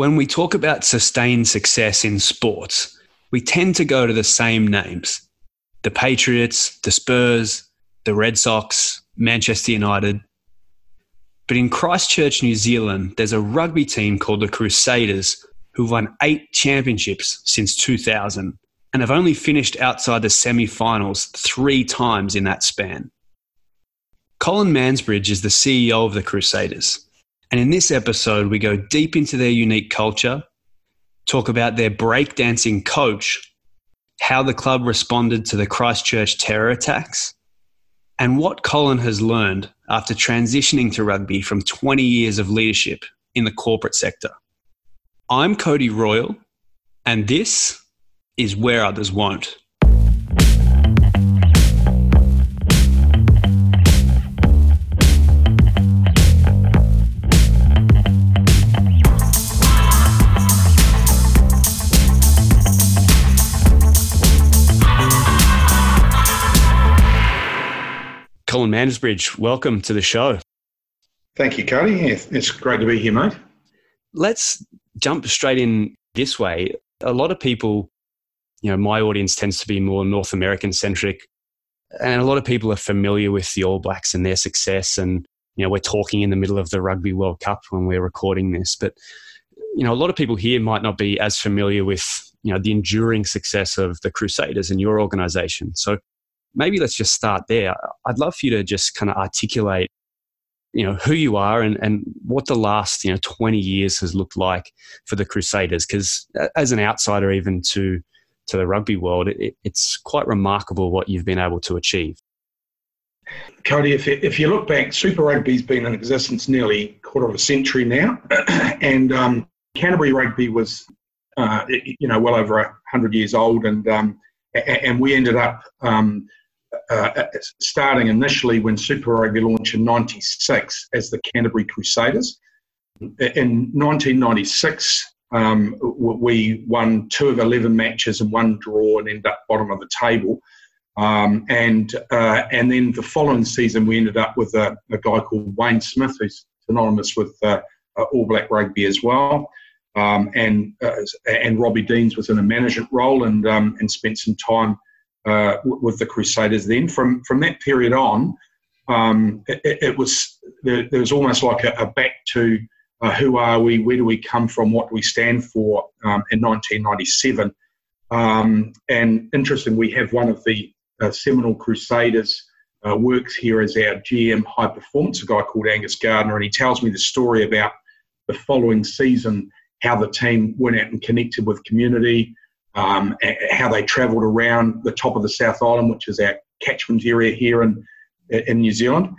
When we talk about sustained success in sports, we tend to go to the same names the Patriots, the Spurs, the Red Sox, Manchester United. But in Christchurch, New Zealand, there's a rugby team called the Crusaders who've won eight championships since 2000 and have only finished outside the semi finals three times in that span. Colin Mansbridge is the CEO of the Crusaders. And in this episode, we go deep into their unique culture, talk about their breakdancing coach, how the club responded to the Christchurch terror attacks, and what Colin has learned after transitioning to rugby from 20 years of leadership in the corporate sector. I'm Cody Royle, and this is Where Others Won't. Colin Mansbridge, welcome to the show. Thank you, Cody. It's great to be here, mate. Let's jump straight in this way. A lot of people, you know, my audience tends to be more North American centric, and a lot of people are familiar with the All Blacks and their success. And, you know, we're talking in the middle of the Rugby World Cup when we're recording this. But, you know, a lot of people here might not be as familiar with, you know, the enduring success of the Crusaders and your organization. So, maybe let's just start there. I'd love for you to just kind of articulate, you know, who you are and, and what the last, you know, 20 years has looked like for the Crusaders. Because as an outsider, even to, to the rugby world, it, it's quite remarkable what you've been able to achieve. Cody, if, if you look back, Super Rugby's been in existence nearly a quarter of a century now, and um, Canterbury Rugby was, uh, you know, well over hundred years old, and um, and we ended up um, uh, starting initially when Super Rugby launched in 96 as the Canterbury Crusaders. In 1996, um, we won two of 11 matches and one draw and ended up bottom of the table. Um, and uh, and then the following season, we ended up with a, a guy called Wayne Smith, who's synonymous with uh, All Black Rugby as well. Um, and uh, and Robbie Deans was in a management role and um, and spent some time uh, with the Crusaders. Then from from that period on, um, it, it, was there, there, was almost like a, a back to uh, who are we, where do we come from, what do we stand for um, in 1997. Um, and interesting, we have one of the uh, seminal Crusaders uh, works here as our GM high performance, a guy called Angus Gardner, and he tells me the story about the following season, how the team went out and connected with community, um, how they travelled around the top of the South Island, which is our catchment area here in, in New Zealand.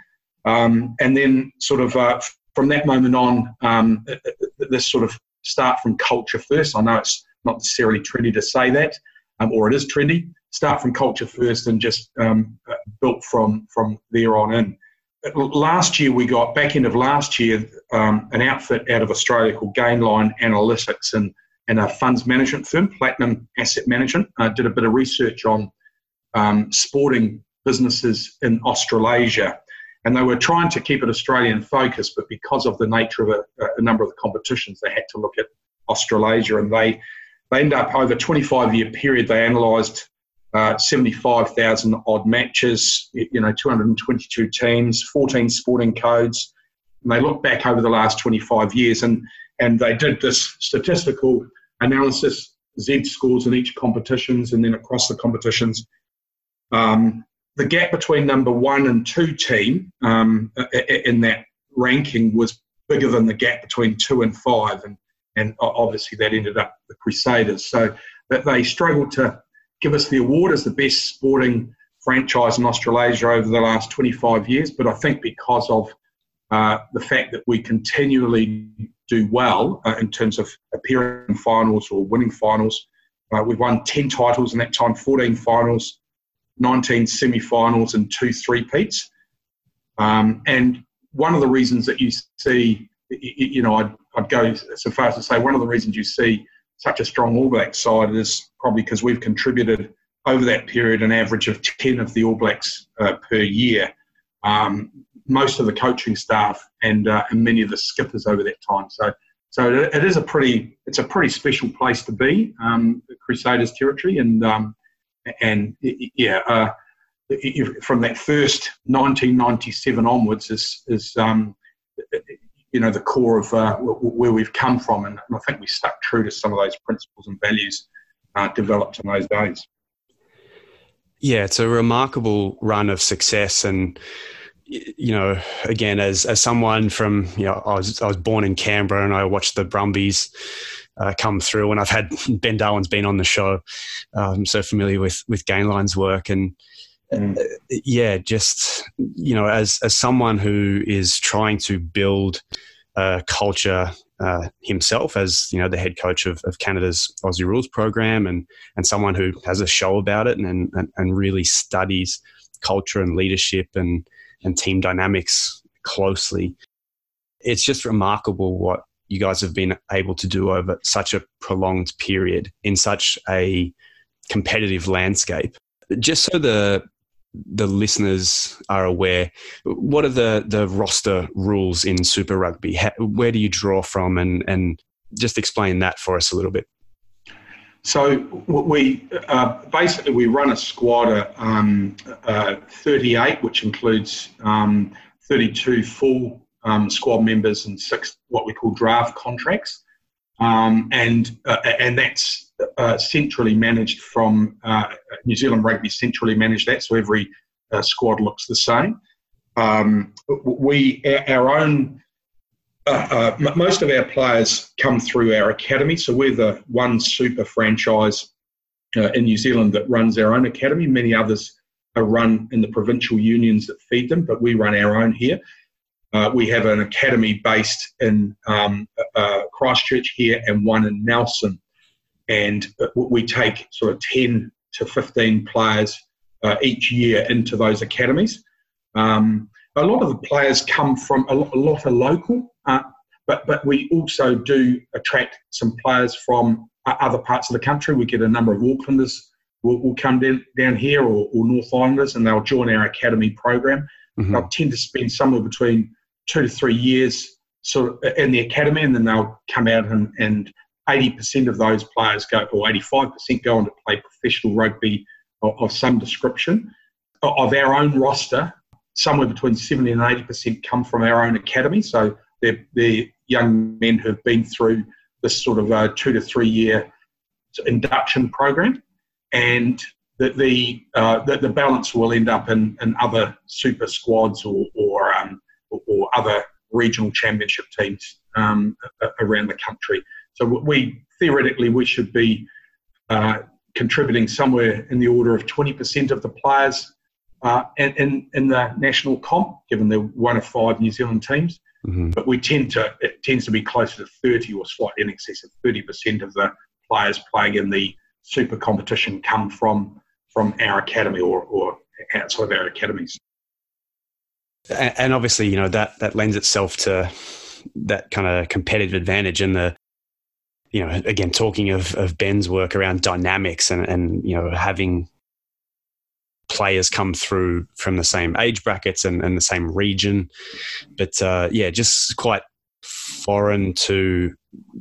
Um, and then, sort of uh, from that moment on, um, this sort of start from culture first. I know it's not necessarily trendy to say that, um, or it is trendy. Start from culture first and just um, built from from there on in. Last year, we got back end of last year um, an outfit out of Australia called Gainline Analytics, and and a funds management firm, Platinum Asset Management, uh, did a bit of research on um, sporting businesses in Australasia. And they were trying to keep it Australian focused, but because of the nature of a, a number of the competitions, they had to look at Australasia. And they, they end up over a 25 year period, they analysed uh, 75,000 odd matches, you know, 222 teams, 14 sporting codes. And they look back over the last 25 years and and they did this statistical analysis, Z scores in each competitions, and then across the competitions. Um, the gap between number one and two team um, in that ranking was bigger than the gap between two and five, and and obviously that ended up the Crusaders. So that they struggled to give us the award as the best sporting franchise in Australasia over the last 25 years. But I think because of uh, the fact that we continually do well uh, in terms of appearing in finals or winning finals. Uh, we've won 10 titles in that time, 14 finals, 19 semi finals, and two three-peats. Um, and one of the reasons that you see, you know, I'd, I'd go so far as to say one of the reasons you see such a strong All Blacks side is probably because we've contributed over that period an average of 10 of the All Blacks uh, per year. Um, most of the coaching staff and, uh, and many of the skippers over that time. So so it is a pretty it's a pretty special place to be, um, Crusaders territory, and um, and yeah, uh, from that first 1997 onwards is is um, you know the core of uh, where we've come from, and I think we stuck true to some of those principles and values uh, developed in those days. Yeah, it's a remarkable run of success, and you know, again, as as someone from you know, I was I was born in Canberra, and I watched the Brumbies uh, come through, and I've had Ben Darwin's been on the show, I'm so familiar with with Gainline's work, and mm. uh, yeah, just you know, as as someone who is trying to build a culture uh, himself as you know the head coach of, of Canada's Aussie Rules program and and someone who has a show about it and and, and really studies culture and leadership and and team dynamics closely. It's just remarkable what you guys have been able to do over such a prolonged period in such a competitive landscape. Just so the the listeners are aware, what are the, the roster rules in Super Rugby? Where do you draw from, and and just explain that for us a little bit. So we uh, basically we run a squad of um, uh, 38, which includes um, 32 full um, squad members and six what we call draft contracts, um, and uh, and that's uh, centrally managed from uh, New Zealand Rugby. Centrally managed that, so every uh, squad looks the same. Um, we our own. Uh, uh, most of our players come through our academy, so we're the one super franchise in New Zealand that runs our own academy. Many others are run in the provincial unions that feed them, but we run our own here. Uh, we have an academy based in um, uh, Christchurch here and one in Nelson. And uh, we take sort of 10 to 15 players uh, each year into those academies. Um, a lot of the players come from a lot, a lot are local, uh, but, but we also do attract some players from other parts of the country. We get a number of Aucklanders will, will come down, down here or, or North Islanders and they'll join our academy program. Mm-hmm. They'll tend to spend somewhere between two to three years sort of in the academy, and then they'll come out and, and 80% of those players go, or 85% go on to play professional rugby of, of some description. Of our own roster, somewhere between 70 and 80% come from our own academy. So they're, they're young men who've been through this sort of a two to three year induction program. And the, the, uh, the, balance will end up in, in other super squads or, or um, or other regional championship teams um, around the country. So we theoretically we should be uh, contributing somewhere in the order of 20% of the players uh, in, in the national comp, given they're one of five New Zealand teams. Mm-hmm. But we tend to it tends to be closer to 30 or slightly in excess of 30% of the players playing in the super competition come from from our academy or, or outside of our academies and obviously, you know that that lends itself to that kind of competitive advantage and the you know again talking of, of ben's work around dynamics and, and you know having players come through from the same age brackets and, and the same region but uh, yeah just quite foreign to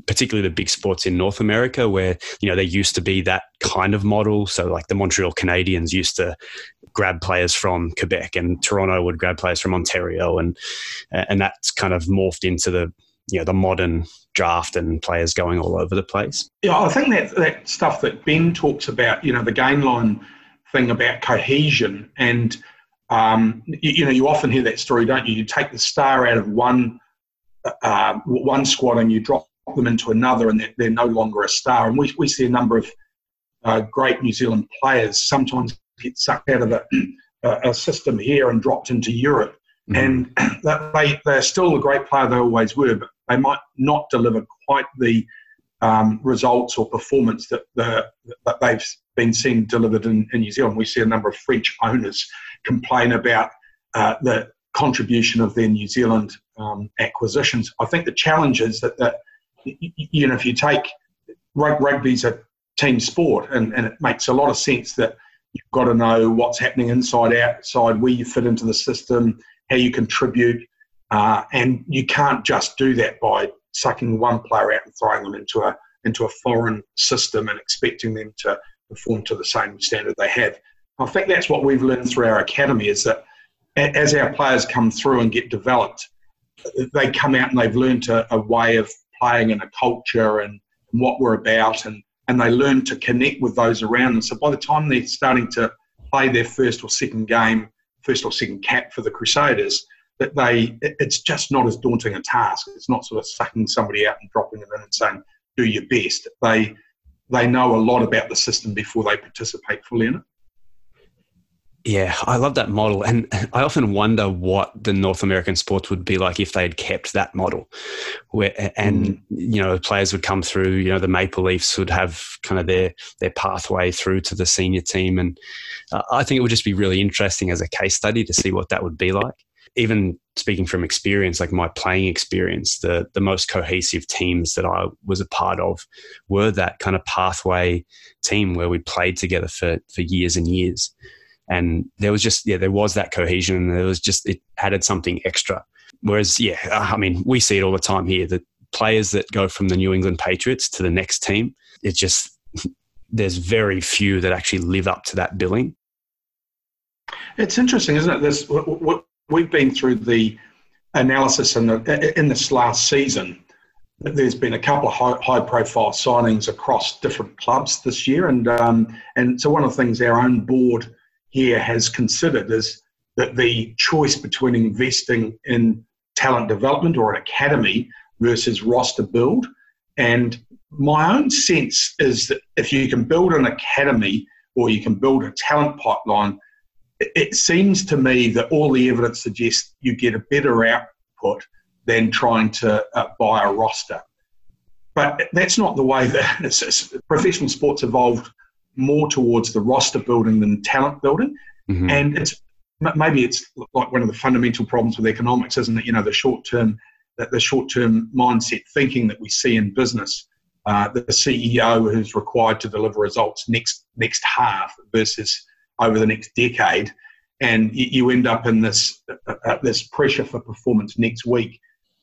particularly the big sports in North America, where you know there used to be that kind of model. So like the Montreal Canadiens used to grab players from Quebec, and Toronto would grab players from Ontario, and and that's kind of morphed into the you know the modern draft and players going all over the place. Yeah, I think that that stuff that Ben talks about, you know, the Gainline thing about cohesion and. Um, you, you know, you often hear that story, don't you? You take the star out of one uh, one squad and you drop them into another and they're, they're no longer a star. And we, we see a number of uh, great New Zealand players sometimes get sucked out of a, a system here and dropped into Europe. Mm-hmm. And they, they're still a great player they always were, but they might not deliver quite the um, results or performance that, the, that they've been seen delivered in, in, New Zealand. We see a number of French owners complain about uh, the contribution of their New Zealand um, acquisitions. I think the challenge is that, that you know if you take rugby's a team sport, and, and it makes a lot of sense that you've got to know what's happening inside, outside, where you fit into the system, how you contribute, uh, and you can't just do that by sucking one player out and throwing them into a into a foreign system and expecting them to perform to the same standard they have. I think that's what we've learned through our academy is that as our players come through and get developed, they come out and they've learned a, a way of playing and a culture and, and what we're about and and they learn to connect with those around them. So by the time they're starting to play their first or second game, first or second cap for the Crusaders, that they it's just not as daunting a task. It's not sort of sucking somebody out and dropping them in and saying do your best. They they know a lot about the system before they participate fully in it. Yeah, I love that model. And I often wonder what the North American sports would be like if they had kept that model. Where and mm. you know, players would come through, you know, the Maple Leafs would have kind of their their pathway through to the senior team and uh, I think it would just be really interesting as a case study to see what that would be like. Even speaking from experience, like my playing experience, the the most cohesive teams that I was a part of were that kind of pathway team where we played together for for years and years. And there was just yeah there was that cohesion and there was just it added something extra. Whereas yeah i mean we see it all the time here that players that go from the new england patriots to the next team it just there's very few that actually live up to that billing. It's interesting isn't it? This we've been through the analysis in, the, in this last season there's been a couple of high, high, profile signings across different clubs this year and um, and so one of the things our own board here has considered is that the choice between investing in talent development or an academy versus roster build. And my own sense is that if you can build an academy or you can build a talent pipeline, it seems to me that all the evidence suggests you get a better output than trying to uh, buy a roster. But that's not the way that professional sports evolved more towards the roster building than talent building. Mm-hmm. And it's maybe it's like one of the fundamental problems with economics, isn't it? You know, the short term that the short term mindset thinking that we see in business. Uh, the CEO who's required to deliver results next next half versus over the next decade, and you, end up in this uh, uh, this pressure for performance next week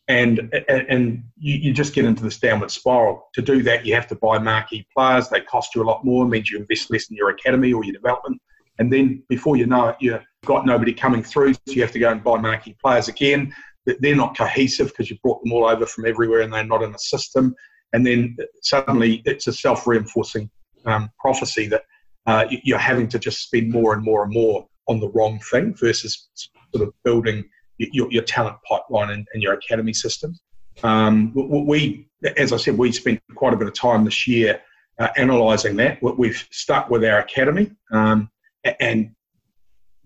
and and you, just get into this downward spiral. To do that, you have to buy marquee players. They cost you a lot more. Means you invest less in your academy or your development, and then before you know it, you've got nobody coming through. So you have to go and buy marquee players again. They're not cohesive because you brought them all over from everywhere, and they're not in a system. And then suddenly, it's a self-reinforcing um, prophecy that uh, you're having to just spend more and more and more on the wrong thing versus sort of building your, your talent pipeline and, and your academy systems. Um, we, as I said, we spent quite a bit of time this year uh, analysing that. We've stuck with our academy, um, and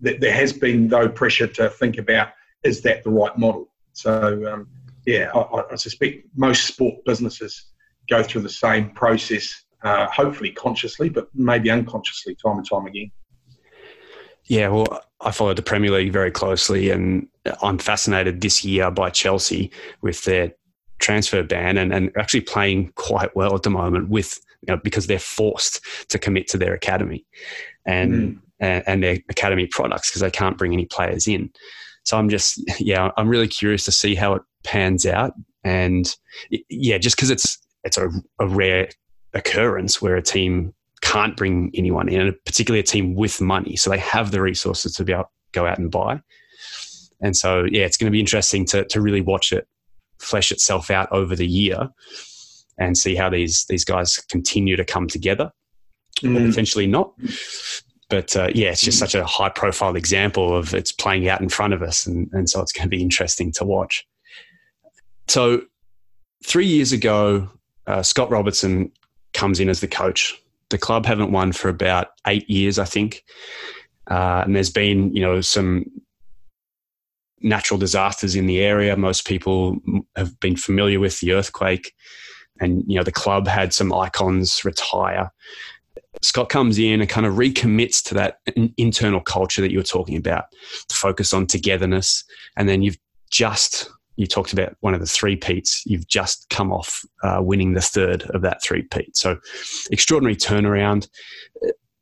th- there has been though pressure to think about is that the right model. So um, yeah, I, I, suspect most sport businesses go through the same process, uh, hopefully consciously, but maybe unconsciously, time and time again. Yeah, well, I followed the Premier League very closely, and I'm fascinated this year by Chelsea with their transfer ban and, and actually playing quite well at the moment with you know, because they're forced to commit to their academy and mm. and, and their academy products because they can't bring any players in. So I'm just yeah, I'm really curious to see how it pans out, and yeah, just because it's it's a, a rare occurrence where a team can't bring anyone in, particularly a team with money. So they have the resources to be able to go out and buy. And so, yeah, it's going to be interesting to, to really watch it flesh itself out over the year and see how these, these guys continue to come together mm. or potentially not. But uh, yeah, it's just mm. such a high profile example of it's playing out in front of us. And, and so it's going to be interesting to watch. So, three years ago, uh, Scott Robertson comes in as the coach the club haven't won for about eight years, I think. Uh, and there's been, you know, some natural disasters in the area. Most people have been familiar with the earthquake, and you know the club had some icons retire. Scott comes in and kind of recommits to that internal culture that you were talking about, to focus on togetherness, and then you've just you talked about one of the three peats. You've just come off uh, winning the third of that three peat. So extraordinary turnaround.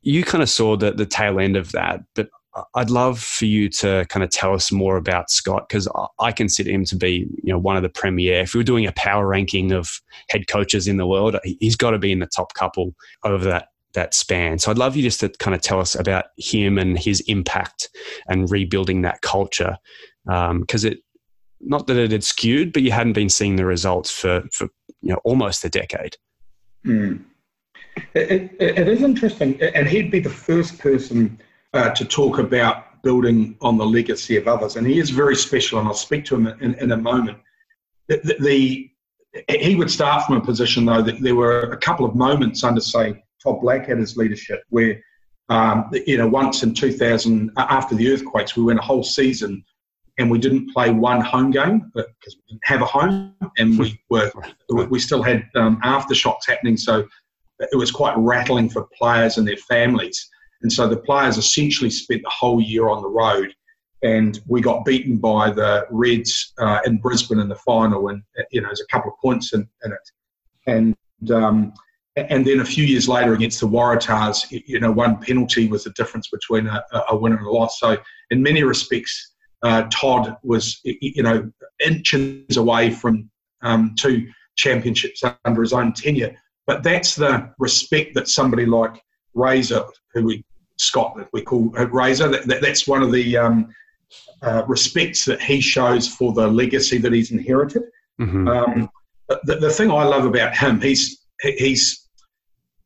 You kind of saw the, the tail end of that, but I'd love for you to kind of tell us more about Scott because I consider him to be, you know, one of the premier. If we were doing a power ranking of head coaches in the world, he's got to be in the top couple over that that span. So I'd love you just to kind of tell us about him and his impact and rebuilding that culture because um, it not that it had skewed, but you hadn't been seeing the results for for you know almost a decade. Mm. It, it, it is interesting, and he'd be the first person uh, to talk about building on the legacy of others, and he is very special. And I'll speak to him in, in a moment. The, the, he would start from a position though that there were a couple of moments under, say, Todd Blackadder's leadership where, um, you know, once in 2000 after the earthquakes, we went a whole season and we didn't play one home game because we didn't have a home, and we were we still had um, aftershocks happening. So it was quite rattling for players and their families. And so the players essentially spent the whole year on the road. And we got beaten by the Reds uh, in Brisbane in the final, and you know, there's a couple of points in, in it. And um, and then a few years later against the Waratahs, you know, one penalty was the difference between a, a win and a loss. So in many respects, uh, Todd was, you know, inches away from um, two championships under his own tenure. But that's the respect that somebody like Razor, who we Scott that we call Razor, that, that, that's one of the um, uh, respects that he shows for the legacy that he's inherited. Mm-hmm. Um, the, the thing I love about him, he's he's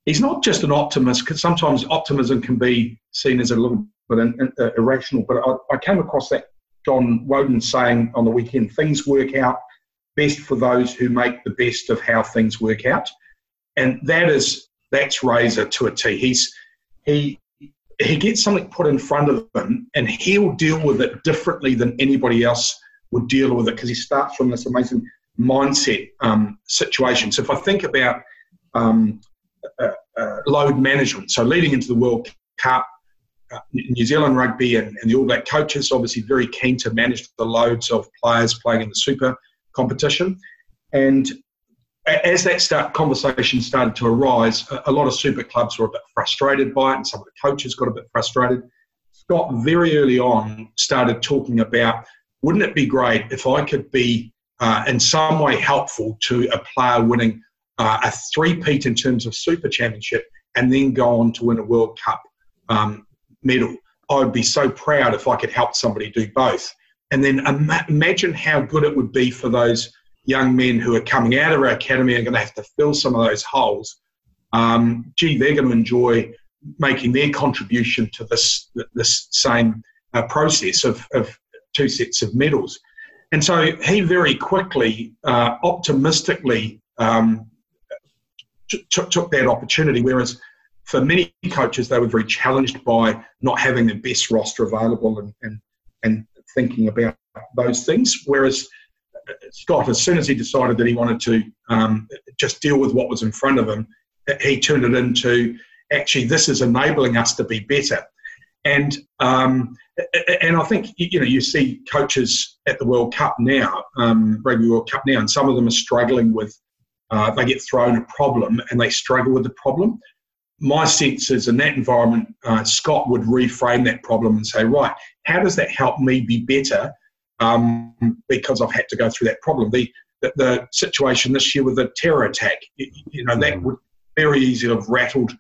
he's not just an optimist because sometimes optimism can be seen as a little bit in, in, uh, irrational. But I, I, came across that John Wooden saying on the weekend, things work out best for those who make the best of how things work out and that is that's Razor to a T. He's he he gets something put in front of him, and he'll deal with it differently than anybody else would deal with it because he starts from this amazing mindset um, situation. So if I think about um, uh, uh, load management, so leading into the World Cup, uh, New Zealand rugby and, and, the All Black coaches obviously very keen to manage the loads of players playing in the Super competition, and as that start, conversation started to arise, a, a, lot of super clubs were a bit frustrated by it, and some of the coaches got a bit frustrated. Scott very early on started talking about, wouldn't it be great if I could be uh, in some way helpful to a player winning uh, a three-peat in terms of super championship and then go on to win a World Cup um, medal? I would be so proud if I could help somebody do both. And then Im- imagine how good it would be for those young men who are coming out of our academy are going to have to fill some of those holes. Um, gee, they're going to enjoy making their contribution to this this same uh, process of, of two sets of medals. And so he very quickly, uh, optimistically, um, t- took that opportunity. Whereas for many coaches, they were very challenged by not having the best roster available and, and, and thinking about those things. Whereas Scott, as soon as he decided that he wanted to um, just deal with what was in front of him, he turned it into actually this is enabling us to be better. And um, and I think you know you see coaches at the World Cup now, um, Rugby World Cup now, and some of them are struggling with. Uh, they get thrown a problem and they struggle with the problem. My sense is in that environment, uh, Scott would reframe that problem and say, right, how does that help me be better um, because I've had to go through that problem. The, the, the situation this year with the terror attack, you, you know, that would very easily have rattled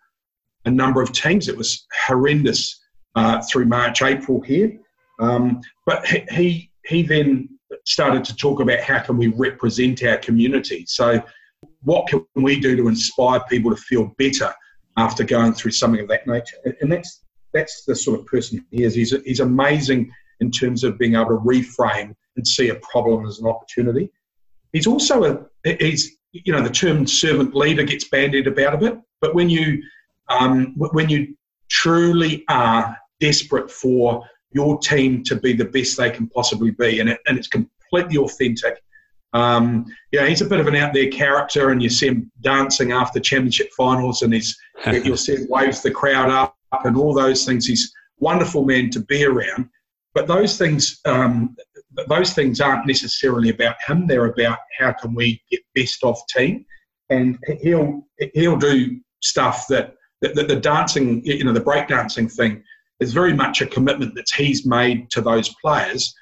a number of teams. It was horrendous uh, through March, April here. Um, but he he then started to talk about how can we represent our community. So, what can we do to inspire people to feel better after going through something of that nature? And that's that's the sort of person he is. He's he's amazing in terms of being able to reframe and see a problem as an opportunity. He's also a he's you know the term servant leader gets bandied about a bit, but when you um, when you truly are desperate for your team to be the best they can possibly be, and, it, and it's completely authentic. Um, you know, he's a bit of an out there character, and you see him dancing after championship finals, and he's you'll see him waves the crowd up and all those things. He's wonderful man to be around. But those things, um, those things aren't necessarily about him. They're about how can we get best off team, and he'll he'll do stuff that, that, that the dancing, you know, the breakdancing thing. is very much a commitment that he's made to those players.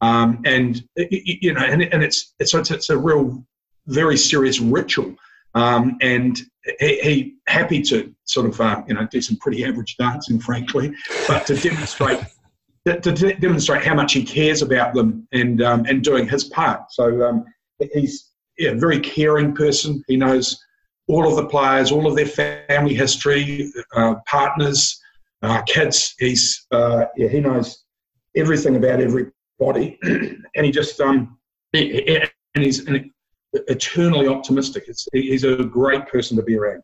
Um, and you know, and, and it's, it's it's a real, very serious ritual. Um, and he, he, happy to sort of uh, you know do some pretty average dancing, frankly, but to demonstrate to, demonstrate how much he cares about them and um, and doing his part. So um, he's yeah, a very caring person. He knows all of the players, all of their family history, uh, partners, uh, kids. He's uh, yeah, he knows everything about everybody, and he just um, he, and he's eternally optimistic. It's, he's a great person to be around.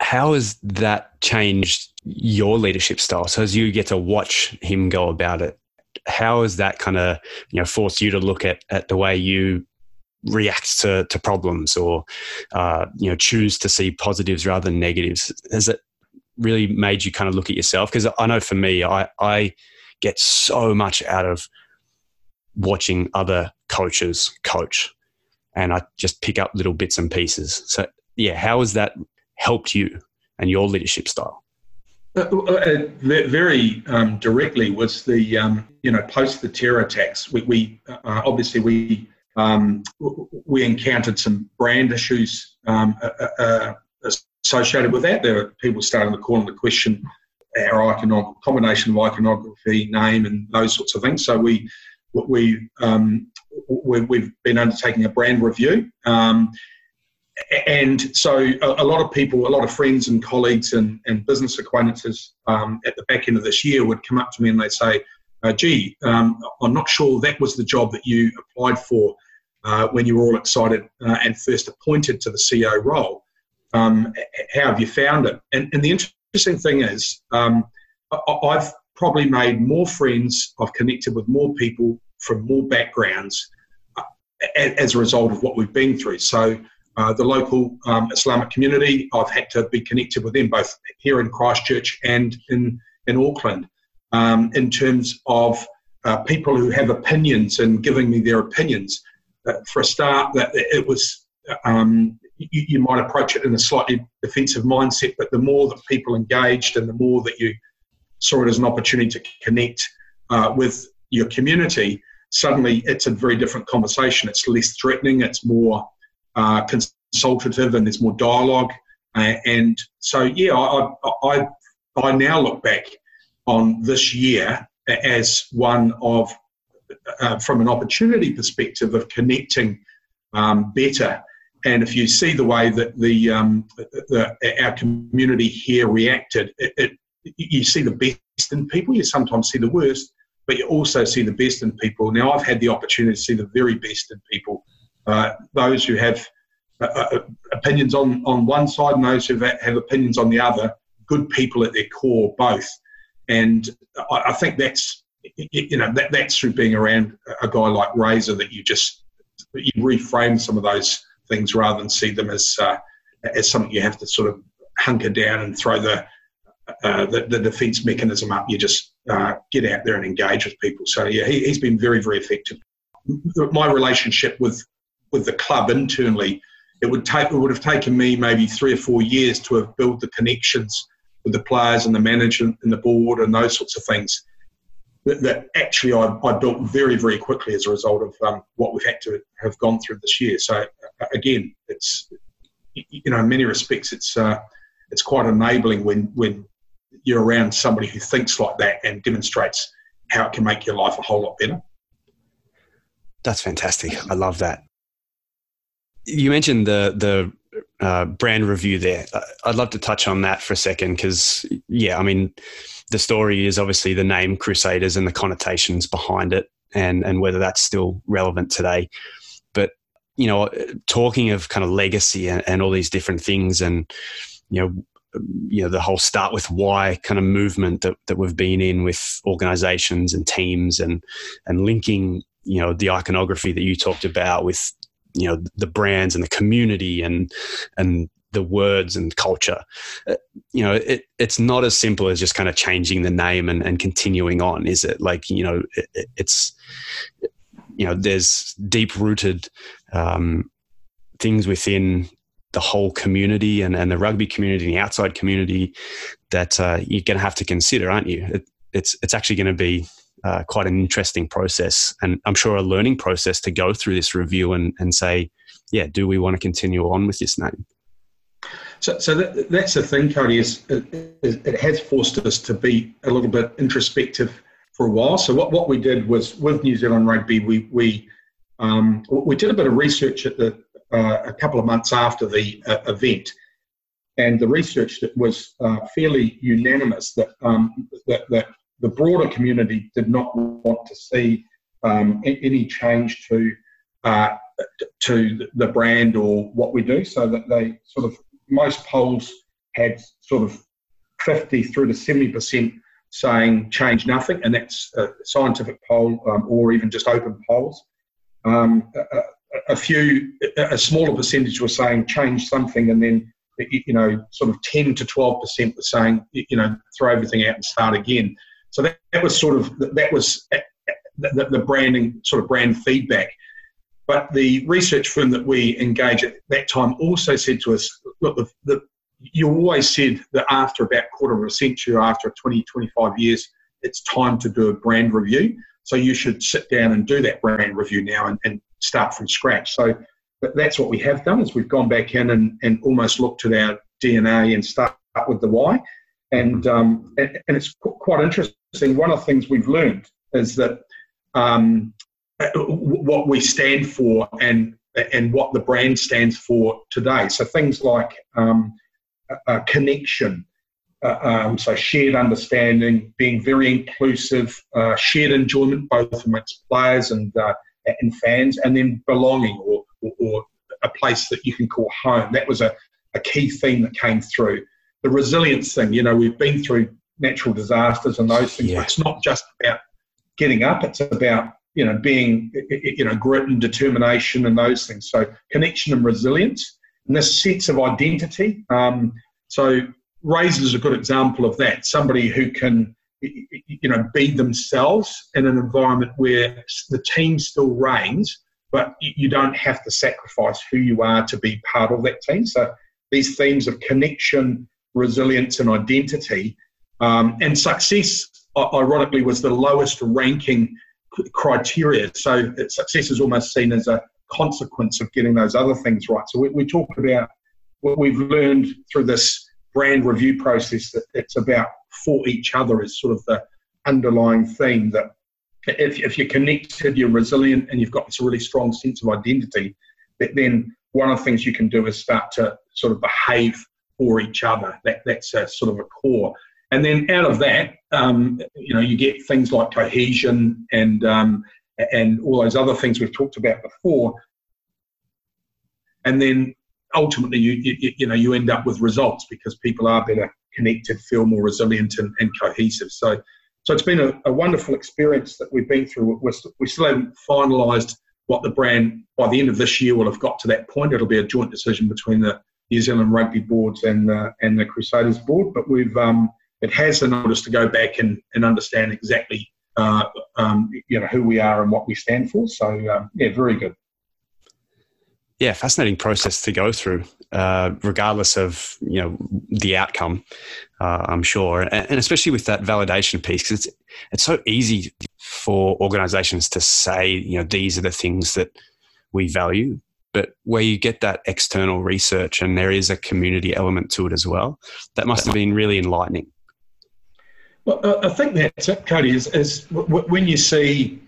How has that changed your leadership style? So as you get to watch him go about it, how has that kind of you know forced you to look at at the way you react to, to problems or uh, you know choose to see positives rather than negatives has it really made you kind of look at yourself because i know for me i i get so much out of watching other coaches coach. And i just pick up little bits and pieces. So yeah how has that helped you and your leadership style? Uh, uh, very um, directly was the um, you know post the terror attacks. We, we uh, obviously we um, we encountered some brand issues um, uh, uh, associated with that. There were people starting to call into question our iconography, combination of iconography, name, and those sorts of things. So we we, um, we have been undertaking a brand review. Um, and so a, a, lot of people, a lot of friends and colleagues and, and business acquaintances um, at the back end of this year would come up to me and they'd say, uh, gee, um, I'm not sure that was the job that you applied for uh, when you were all excited uh, and first appointed to the CEO role. Um, how have you found it? And, and the interesting thing is, um, I, have probably made more friends, I've connected with more people from more backgrounds uh, as a result of what we've been through. So, uh, the local um, Islamic community, I've had to be connected with them both here in Christchurch and in, in Auckland um, in terms of uh, people who have opinions and giving me their opinions for a start, that it was um, you, you, might approach it in a slightly defensive mindset, but the more that people engaged and the more that you saw it as an opportunity to connect uh, with your community, suddenly it's a very different conversation. It's less threatening, it's more uh, consultative, and there's more dialogue. Uh, and so, yeah, I, I, I now look back on this year as one of uh, from an opportunity perspective of connecting um, better. And if you see the way that the, um, the our community here reacted, it, it, you see the best in people. You sometimes see the worst, but you also see the best in people. Now, I've had the opportunity to see the very best in people. Uh, those who have uh, uh opinions on, on one side and those who have opinions on the other, good people at their core, both. And I, I think that's you know that, that's through being around a guy like Razor that you just you reframe some of those things rather than see them as uh, as something you have to sort of hunker down and throw the uh, the, the defence mechanism up. You just uh, get out there and engage with people. So yeah, he, has been very very effective. My relationship with with the club internally, it would take it would have taken me maybe three or four years to have built the connections with the players and the management and the board and those sorts of things that, that actually I, I, built very, very quickly as a result of um, what we've had to have gone through this year. So uh, again, it's you know in many respects it's uh, it's quite enabling when when you're around somebody who thinks like that and demonstrates how it can make your life a whole lot better. That's fantastic. I love that. You mentioned the the uh, brand review there. I'd love to touch on that for a second because, yeah, I mean, the story is obviously the name Crusaders and the connotations behind it, and and whether that's still relevant today. But you know, talking of kind of legacy and, and all these different things, and you know, you know the whole start with why kind of movement that, that we've been in with organizations and teams and and linking you know the iconography that you talked about with you know the brands and the community and and the words and culture. Uh, you know, it, it's not as simple as just kind of changing the name and, and continuing on, is it? Like, you know, it, it's, you know, there's deep rooted um, things within the whole community and, and the rugby community and the outside community that uh, you're going to have to consider, aren't you? It, it's it's actually going to be uh, quite an interesting process, and I'm sure a learning process to go through this review and, and say, yeah, do we want to continue on with this name? So, so that, that's the thing, Cody. Is it, it has forced us to be a little bit introspective for a while. So what, what we did was with New Zealand Rugby, we we um, we did a bit of research at the uh, a couple of months after the uh, event, and the research that was uh, fairly unanimous that, um, that that the broader community did not want to see um, any change to uh, to the brand or what we do. So that they sort of most polls had sort of 50 through to 70 percent saying change nothing, and that's a scientific poll um, or even just open polls. Um, a, a, few, a smaller percentage were saying change something, and then you know, sort of 10 to 12 percent were saying, you know, throw everything out and start again. So that, that was sort of that was the, the branding sort of brand feedback. But the research firm that we engaged at that time also said to us, look, the, the, you always said that after about quarter of a century after 20, 25 years, it's time to do a brand review. So you should sit down and do that brand review now and, and start from scratch. So that's what we have done is we've gone back in and, and almost looked at our DNA and start with the why. And, um, and, and it's quite interesting. One of the things we've learned is that um, what we stand for and and what the brand stands for today. So things like um, a, connection, uh, um, so shared understanding, being very inclusive, uh, shared enjoyment both amongst players and uh, and fans, and then belonging or, or, or, a place that you can call home. That was a, a key theme that came through. The resilience thing, you know, we've been through natural disasters and those things, yeah. but it's not just about getting up, it's about you know being you know grit and determination and those things. So connection and resilience, and this sense of identity. Um, so Razor is a good example of that. Somebody who can you know be themselves in an environment where the team still reigns, but you don't have to sacrifice who you are to be part of that team. So these themes of connection, resilience, and identity, um, and success, ironically, was the lowest ranking criteria. So success is almost seen as a consequence of getting those other things right. So we, we talk about what we've learned through this brand review process that it's about for each other is sort of the underlying theme that if, if you're connected, you're resilient, and you've got this really strong sense of identity, that then one of the things you can do is start to sort of behave for each other. That that's a sort of a core. And then out of that, um, you know, you get things like cohesion and um, and all those other things we've talked about before. And then ultimately, you, you, you know, you end up with results because people are better connected, feel more resilient and, and cohesive. So, so it's been a, a, wonderful experience that we've been through. We're, we still haven't finalised what the brand by the end of this year will have got to that point. It'll be a joint decision between the New Zealand Rugby boards and the, and the Crusaders board. But we've um, it has enabled us to go back and, and understand exactly uh, um, you know who we are and what we stand for. So um, yeah, very good. Yeah, fascinating process to go through, uh, regardless of you know the outcome. Uh, I'm sure, and, and, especially with that validation piece, because it's it's so easy for organisations to say, you know, these are the things that we value, but where you get that external research and there is a community element to it as well, that must have been really enlightening. Well, I think that's it, Cody, is, is when you see.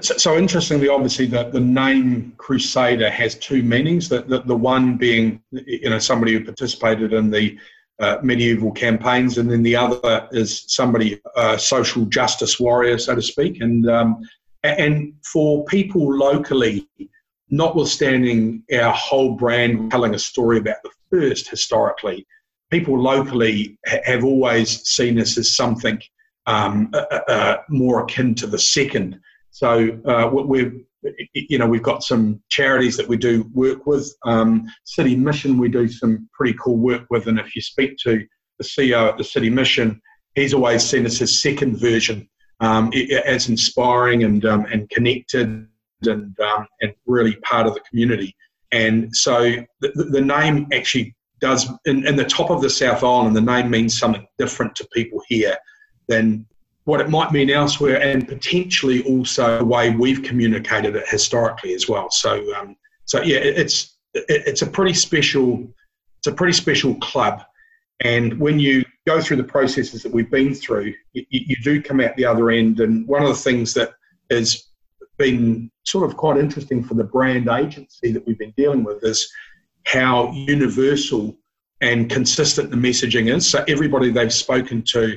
So interestingly, obviously, the, the name Crusader has two meanings. The, the, the one being, you know, somebody who participated in the uh, medieval campaigns, and then the other is somebody, uh, social justice warrior, so to speak. And um, and for people locally, notwithstanding our whole brand telling a story about the first historically, people locally ha- have always seen us as something um, uh, uh, more akin to the second. So uh, we've, you know, we've got some charities that we do work with. Um, City Mission, we do some pretty cool work with, and if you speak to the CEO at the City Mission, he's always seen us as second version, um, as inspiring and um, and connected and um, and really part of the community. And so the, the name actually does, in, in the top of the South Island, the name means something different to people here than what it might mean elsewhere, and potentially also the way we've communicated it historically as well. So, um, so yeah, it's it, it's a pretty special it's a pretty special club, and when you go through the processes that we've been through, you, you do come out the other end. And one of the things that has been sort of quite interesting for the brand agency that we've been dealing with is how universal and consistent the messaging is. So everybody they've spoken to,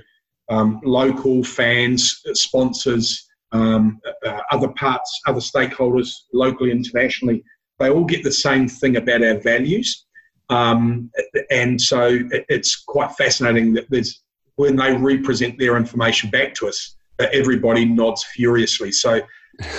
um, local fans, sponsors, um, uh, other parts, other stakeholders, locally, internationally, they all get the same thing about our values. Um, and so it's quite fascinating that there's when they represent their information back to us, that everybody nods furiously. So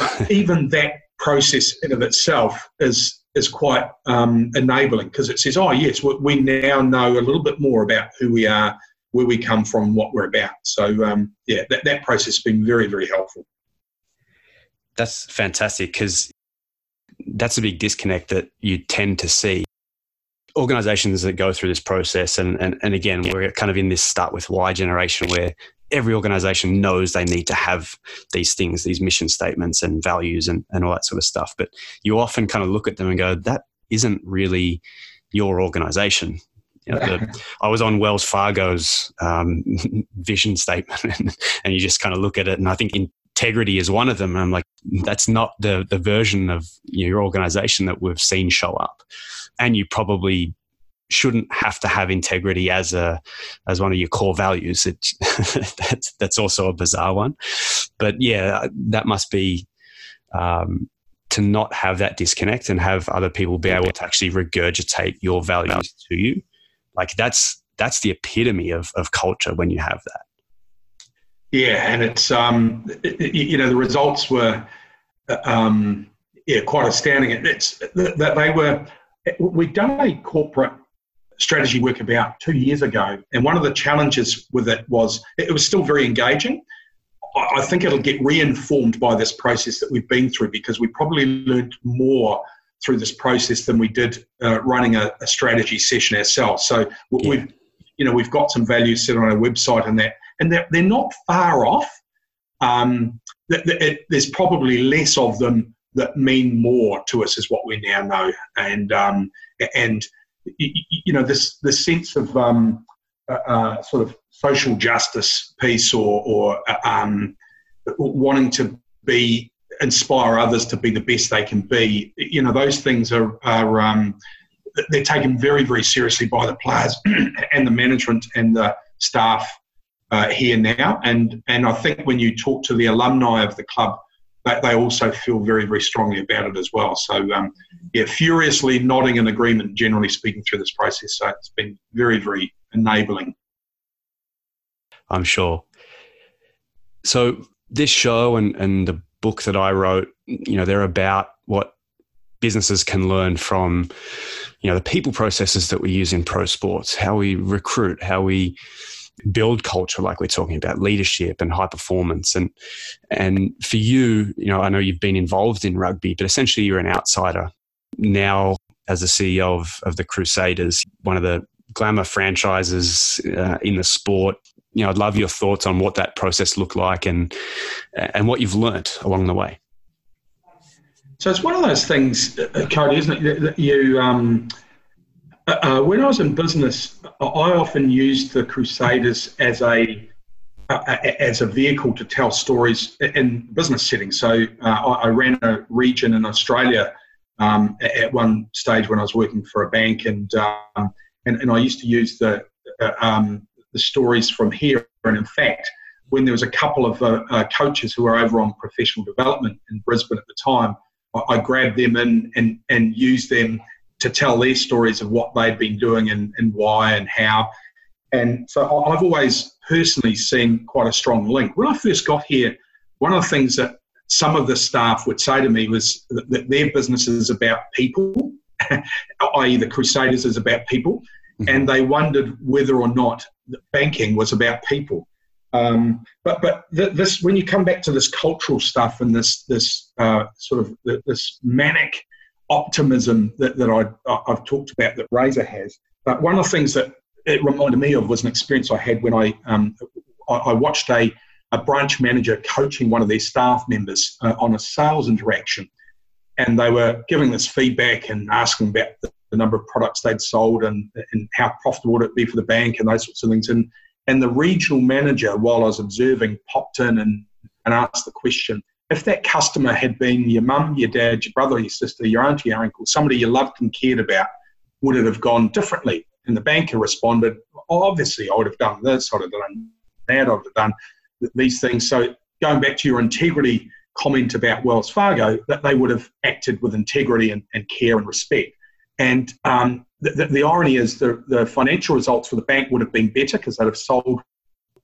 uh, even that process in of itself is is quite um, enabling because it says, oh yes, we now know a little bit more about who we are, where we come from, what we're about. So um, yeah, that, that process has been very very helpful. That's fantastic because that's a big disconnect that you tend to see organizations that go through this process and, and, and again we're kind of in this start with why generation where every organization knows they need to have these things these mission statements and values and, and all that sort of stuff. But you often kind of look at them and go that isn't really your organization. You know, the, I was on Wells Fargo's um, vision statement, and, and, you just kind of look at it, and I think integrity is one of them. And I'm like, that's not the the version of your organization that we've seen show up. And you probably shouldn't have to have integrity as a as one of your core values. It, that's that's also a bizarre one, but yeah, that must be um, to not have that disconnect and have other people be able to actually regurgitate your values to you. Like that's that's the epitome of of culture when you have that. Yeah, and it's um, it, you know the results were um, yeah quite astounding. It's that they were We'd done a corporate strategy work about two years ago, and one of the challenges with it was it was still very engaging. I think it'll get reinformed by this process that we've been through because we probably learned more through this process than we did uh, running a, a, strategy session ourselves. So we've, you know, we've got some values set on our website and that, and they're, they're not far off. Um, it, there's probably less of them that mean more to us is what we now know. And um, and you know this this sense of um, uh, uh, sort of social justice piece or or uh, um, wanting to be inspire others to be the best they can be. You know those things are are um, they're taken very very seriously by the players and the management and the staff uh, here now. And and I think when you talk to the alumni of the club they, they also feel very, very strongly about it as well. So, um, yeah, furiously nodding in agreement, generally speaking, through this process. So it's been very, very enabling. I'm sure. So this show and, and the book that I wrote, you know, they're about what businesses can learn from, you know, the people processes that we use in pro sports, how we recruit, how we build culture like we're talking about leadership and high performance. And and for you you know i know you've been involved in rugby but essentially you're an outsider. Now as the ceo of, of the crusaders one of the glamour franchises uh, in the sport you know i'd love your thoughts on what that process looked like and and what you've learnt along the way. So it's one of those things uh, cody isn't it that you um, uh, uh, when I was in business, I often used the Crusaders as a uh, as a vehicle to tell stories in business settings. So uh, I, I, ran a region in Australia um, at one stage when I was working for a bank, and um, and, and I used to use the uh, um, the stories from here. And in fact, when there was a couple of uh, coaches who were over on professional development in Brisbane at the time, I, I grabbed them in and and used them to tell their stories of what they'd been doing and, and why and how. And so I've always personally seen quite a strong link. When I first got here, one of the things that some of the staff would say to me was that their business is about people, i.e., the Crusaders is about people, mm-hmm. and they wondered whether or not banking was about people. Um, but but this when you come back to this cultural stuff and this this uh, sort of this manic optimism that, that I, I've talked about that Razor has. But one of the things that it reminded me of was an experience I had when I, um, I, watched a, a branch manager coaching one of their staff members uh, on a sales interaction. And they were giving this feedback and asking about the, the number of products they'd sold and, and how profitable would it be for the bank and those sorts of things. And, and the regional manager, while I was observing, popped in and, and asked the question, if that customer had been your mum, your dad, your brother, your sister, your auntie, your uncle, somebody you loved and cared about, would it have gone differently? And the banker responded, oh, obviously, I would have done this, I would have done that, I would have done these things. So going back to your integrity comment about Wells Fargo, that they would have acted with integrity and, and care and respect. And um, the, the, the, irony is the, the financial results for the bank would have been better because they'd have sold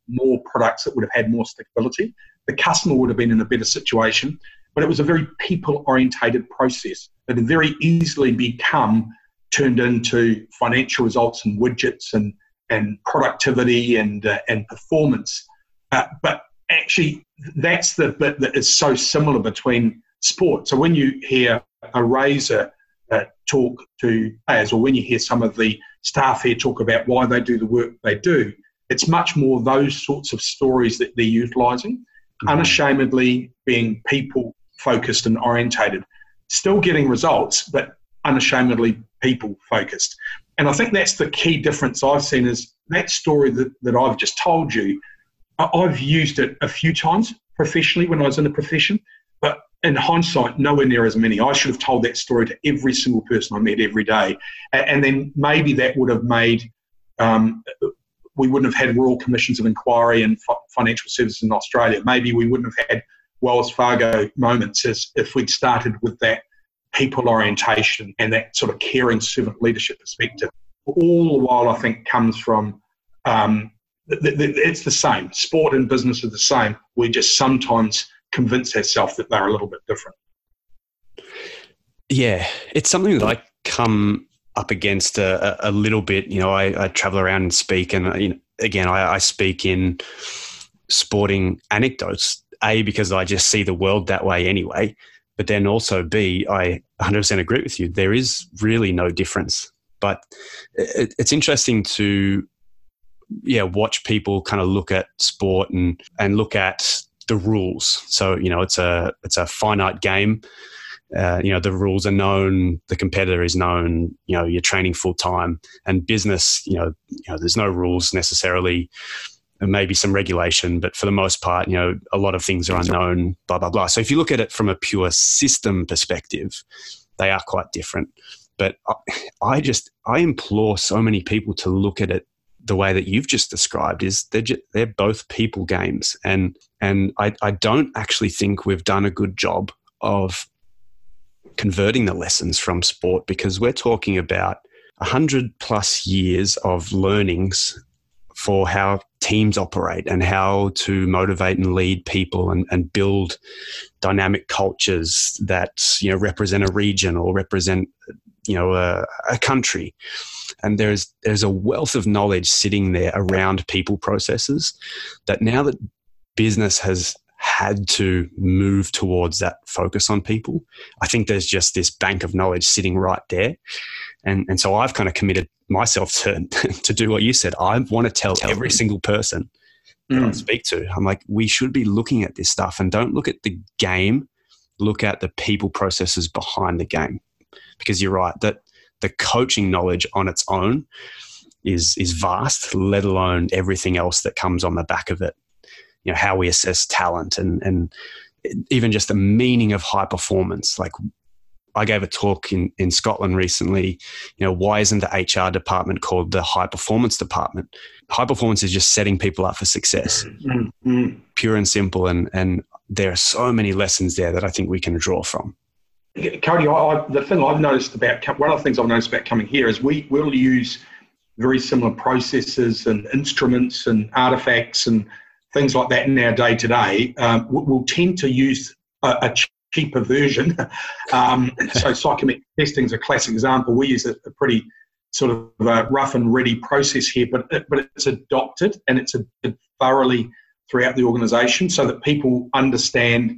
more products that would have had more stability. The customer would have been in a better situation, but it was a very people orientated process that had very easily become turned into financial results and widgets and, and productivity and, uh, and performance. Uh, but actually, that's the bit that is so similar between sport. So when you hear a Razor uh, talk to players, or when you hear some of the staff here talk about why they do the work they do, it's much more those sorts of stories that they're utilising, mm-hmm. unashamedly being people focused and orientated, still getting results, but unashamedly people focused. And I think that's the key difference I've seen is that story that, that I've just told you. I've used it a few times professionally when I was in the profession, but in hindsight, nowhere near as many. I should have told that story to every single person I met every day. And then maybe that would have made um, we wouldn't have had Royal Commissions of Inquiry and financial services in Australia. Maybe we wouldn't have had Wells Fargo moments as if we'd started with that people orientation and that sort of caring servant leadership perspective. All the while, I think, comes from um, it's the same. Sport and business are the same. We just sometimes convince ourselves that they're a little bit different. Yeah, it's something that I come up against a, a, little bit. You know, I, I, travel around and speak, and you know, again, I, I, speak in sporting anecdotes. A because I just see the world that way anyway, but then also B, I 100% agree with you. There is really no difference, but it, it's interesting to yeah watch people kind of look at sport and and look at the rules. So you know, it's a it's a finite game uh, you know the rules are known the competitor is known you know you're training full time and business you know, you know there's no rules necessarily. Maybe some regulation but for the most part you know a lot of things are unknown blah blah blah. So if you look at it from a pure system perspective they are quite different. But I, I just i implore so many people to look at it the way that you've just described is they're just, they're both people games. And and I, I don't actually think we've done a good job of converting the lessons from sport because we're talking about 100 plus years of learnings for how teams operate and how to motivate and lead people and, and build dynamic cultures that you know represent a region or represent you know a, a country. And there's there's a wealth of knowledge sitting there around people processes that now that business has had to move towards that focus on people. I think there's just this bank of knowledge sitting right there. And, and so I've kind of committed myself to, to do what you said. I want to tell, tell every them. single person that mm. I speak to, I'm like, we should be looking at this stuff and don't look at the game, look at the people processes behind the game. Because you're right, that the coaching knowledge on its own is is vast, let alone everything else that comes on the back of it you know how we assess talent and and even just the meaning of high performance like I gave a talk in, in Scotland recently. You know, why isn't the HR department called the high performance department? High performance is just setting people up for success, mm-hmm. pure and simple. And, and there are so many lessons there that I think we can draw from. Cody, I, I, the thing I've noticed about one of the things I've noticed about coming here is we will use very similar processes and instruments and artifacts and things like that in our day to day, we'll tend to use a, a cheaper version. um, so psychometric testing is a classic example. We use a, a pretty sort of rough and ready process here, but it, but it's adopted and it's thoroughly throughout the organisation so that people understand.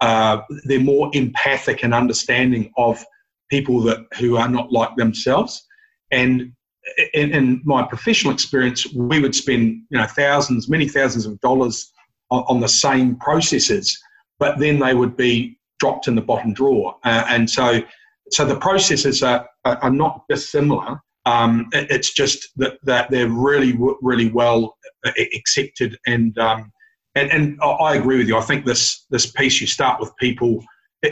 Uh, they're more empathic and understanding of people that who are not like themselves. And in, in, my professional experience, we would spend you know thousands, many thousands of dollars on, on the same processes, but then they would be dropped in the bottom drawer. Uh, and so, so the processes are, are not dissimilar. Um, it's just that, that they're really, really well uh, accepted. And, um, and, and I agree with you. I think this, this piece, you start with people.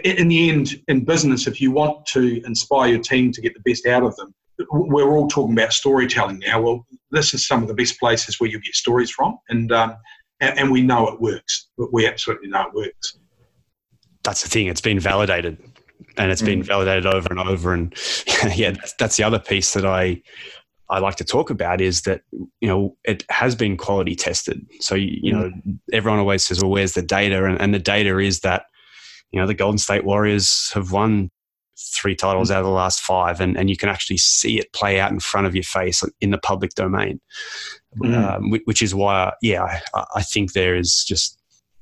In the end, in business, if you want to inspire your team to get the best out of them, we're all talking about storytelling now. Well, this is some of the best places where you get stories from, and um, and, and, we know it works. But we absolutely know it works. That's the thing. It's been validated, and it's mm. been validated over and over. And yeah, that's, that's the other piece that I I like to talk about is that you know it has been quality tested. So you, you know mm. everyone always says, "Well, where's the data?" And, and the data is that you know the Golden State Warriors have won three titles out of the last five, and, and you can actually see it play out in front of your face in the public domain, mm. um, which is why, yeah, I, I, think there is just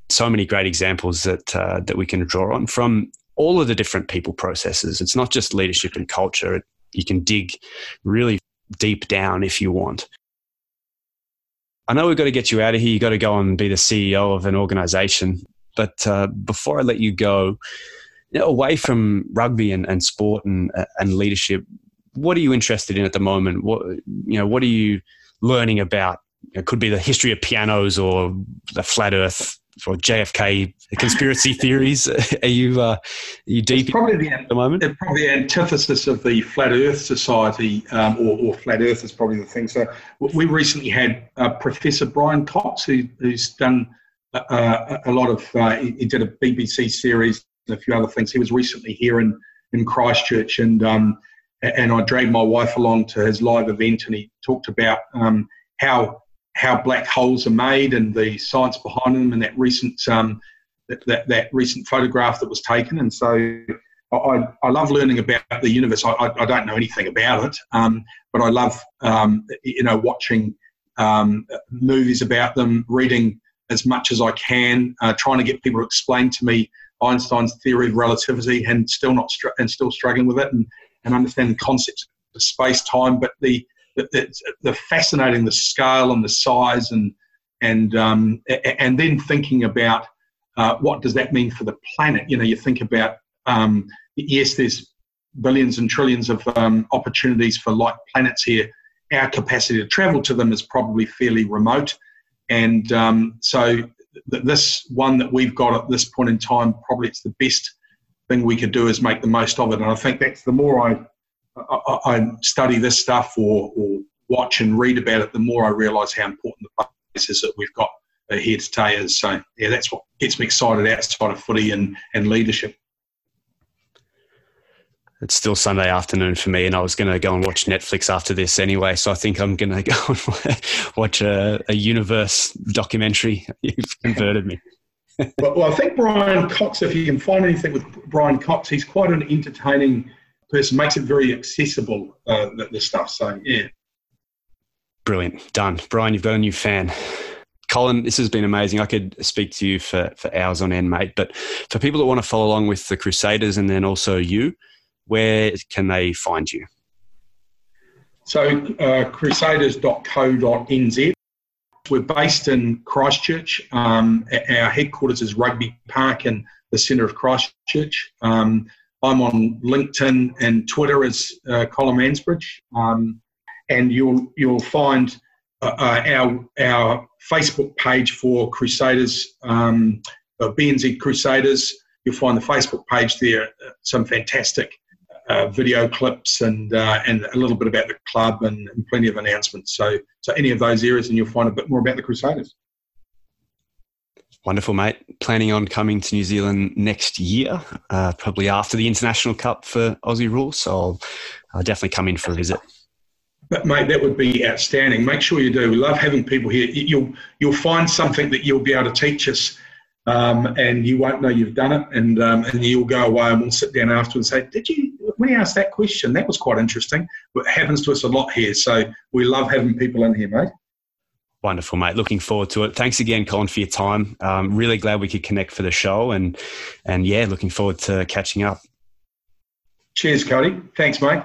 so many great examples that uh, that we can draw on from all of the different people processes. It's not just leadership and culture. You can dig really deep down if you want. I know we've got to get you out of here. You've got to go and be the CEO of an organization. But uh, before I let you go, you know, away from rugby and, and sport and, and leadership, what are you interested in at the moment? What you know, what are you learning about? It could be the history of pianos or the flat Earth or JFK conspiracy theories. Are you uh, are you deep? It's probably the, at the moment. It's probably the antithesis of the flat Earth society, um, or, or, flat Earth is probably the thing. So we recently had uh, Professor Brian Cox, who, who's done uh, a lot of. Uh, he did a BBC series a few other things. He was recently here in, in Christchurch, and um, and I dragged my wife along to his live event, and he talked about um, how how black holes are made and the science behind them, and that recent um, that, that, that recent photograph that was taken. And so I, I love learning about the universe. I, I, I don't know anything about it, um, but I love um, you know watching um, movies about them, reading as much as I can, uh, trying to get people to explain to me Einstein's theory of relativity and still not str- and still struggling with it and, and understanding concepts of space time. But the, the, the fascinating the scale and the size and and um, and then thinking about uh, what does that mean for the planet? You know, you think about um, yes, there's billions and trillions of um, opportunities for like planets here. Our capacity to travel to them is probably fairly remote, and um, so this one that we've got at this point in time, probably it's the best thing we could do is make the most of it. And I think that's the more I, I, I study this stuff or, or watch and read about it, the more I realise how important the place is that we've got here today is. So yeah, that's what gets me excited outside of footy and, and leadership it's still Sunday afternoon for me, and I was going to go and watch Netflix after this anyway. So I think I'm going to go and watch a, a universe documentary. You've converted me. well, well, I think Brian Cox, if you can find anything with Brian Cox, he's quite an entertaining person, makes it very accessible, uh, the, the stuff. So, yeah. Brilliant. Done. Brian, you've got a new fan. Colin, this has been amazing. I could speak to you for, for hours on end, mate. But for people that want to follow along with the Crusaders and then also you, where can they find you? So, uh, crusaders.co.nz. We're based in Christchurch. Um, our headquarters is Rugby Park in the centre of Christchurch. Um, I'm on LinkedIn and Twitter as uh, Colin Mansbridge, um, and you'll you'll find uh, uh our our Facebook page for Crusaders, um, uh, BNZ Crusaders. You'll find the Facebook page there. Uh, some fantastic uh, video clips and uh, and a little bit about the club and, and, plenty of announcements. So so any of those areas, and you'll find a bit more about the Crusaders. Wonderful, mate. Planning on coming to New Zealand next year, uh, probably after the International Cup for Aussie rules. So I'll, I'll definitely come in for a visit. But mate, that would be outstanding. Make sure you do. We love having people here. You'll you'll find something that you'll be able to teach us um, and you won't know you've done it. And um, and you'll go away and we'll sit down after and say, "Did you?" When he asked that question, that was quite interesting. It happens to us a lot here, so we love having people in here, mate. Wonderful, mate. Looking forward to it. Thanks again, Colin, for your time. Um, really glad we could connect for the show, and and yeah, looking forward to catching up. Cheers, Cody. Thanks, mate.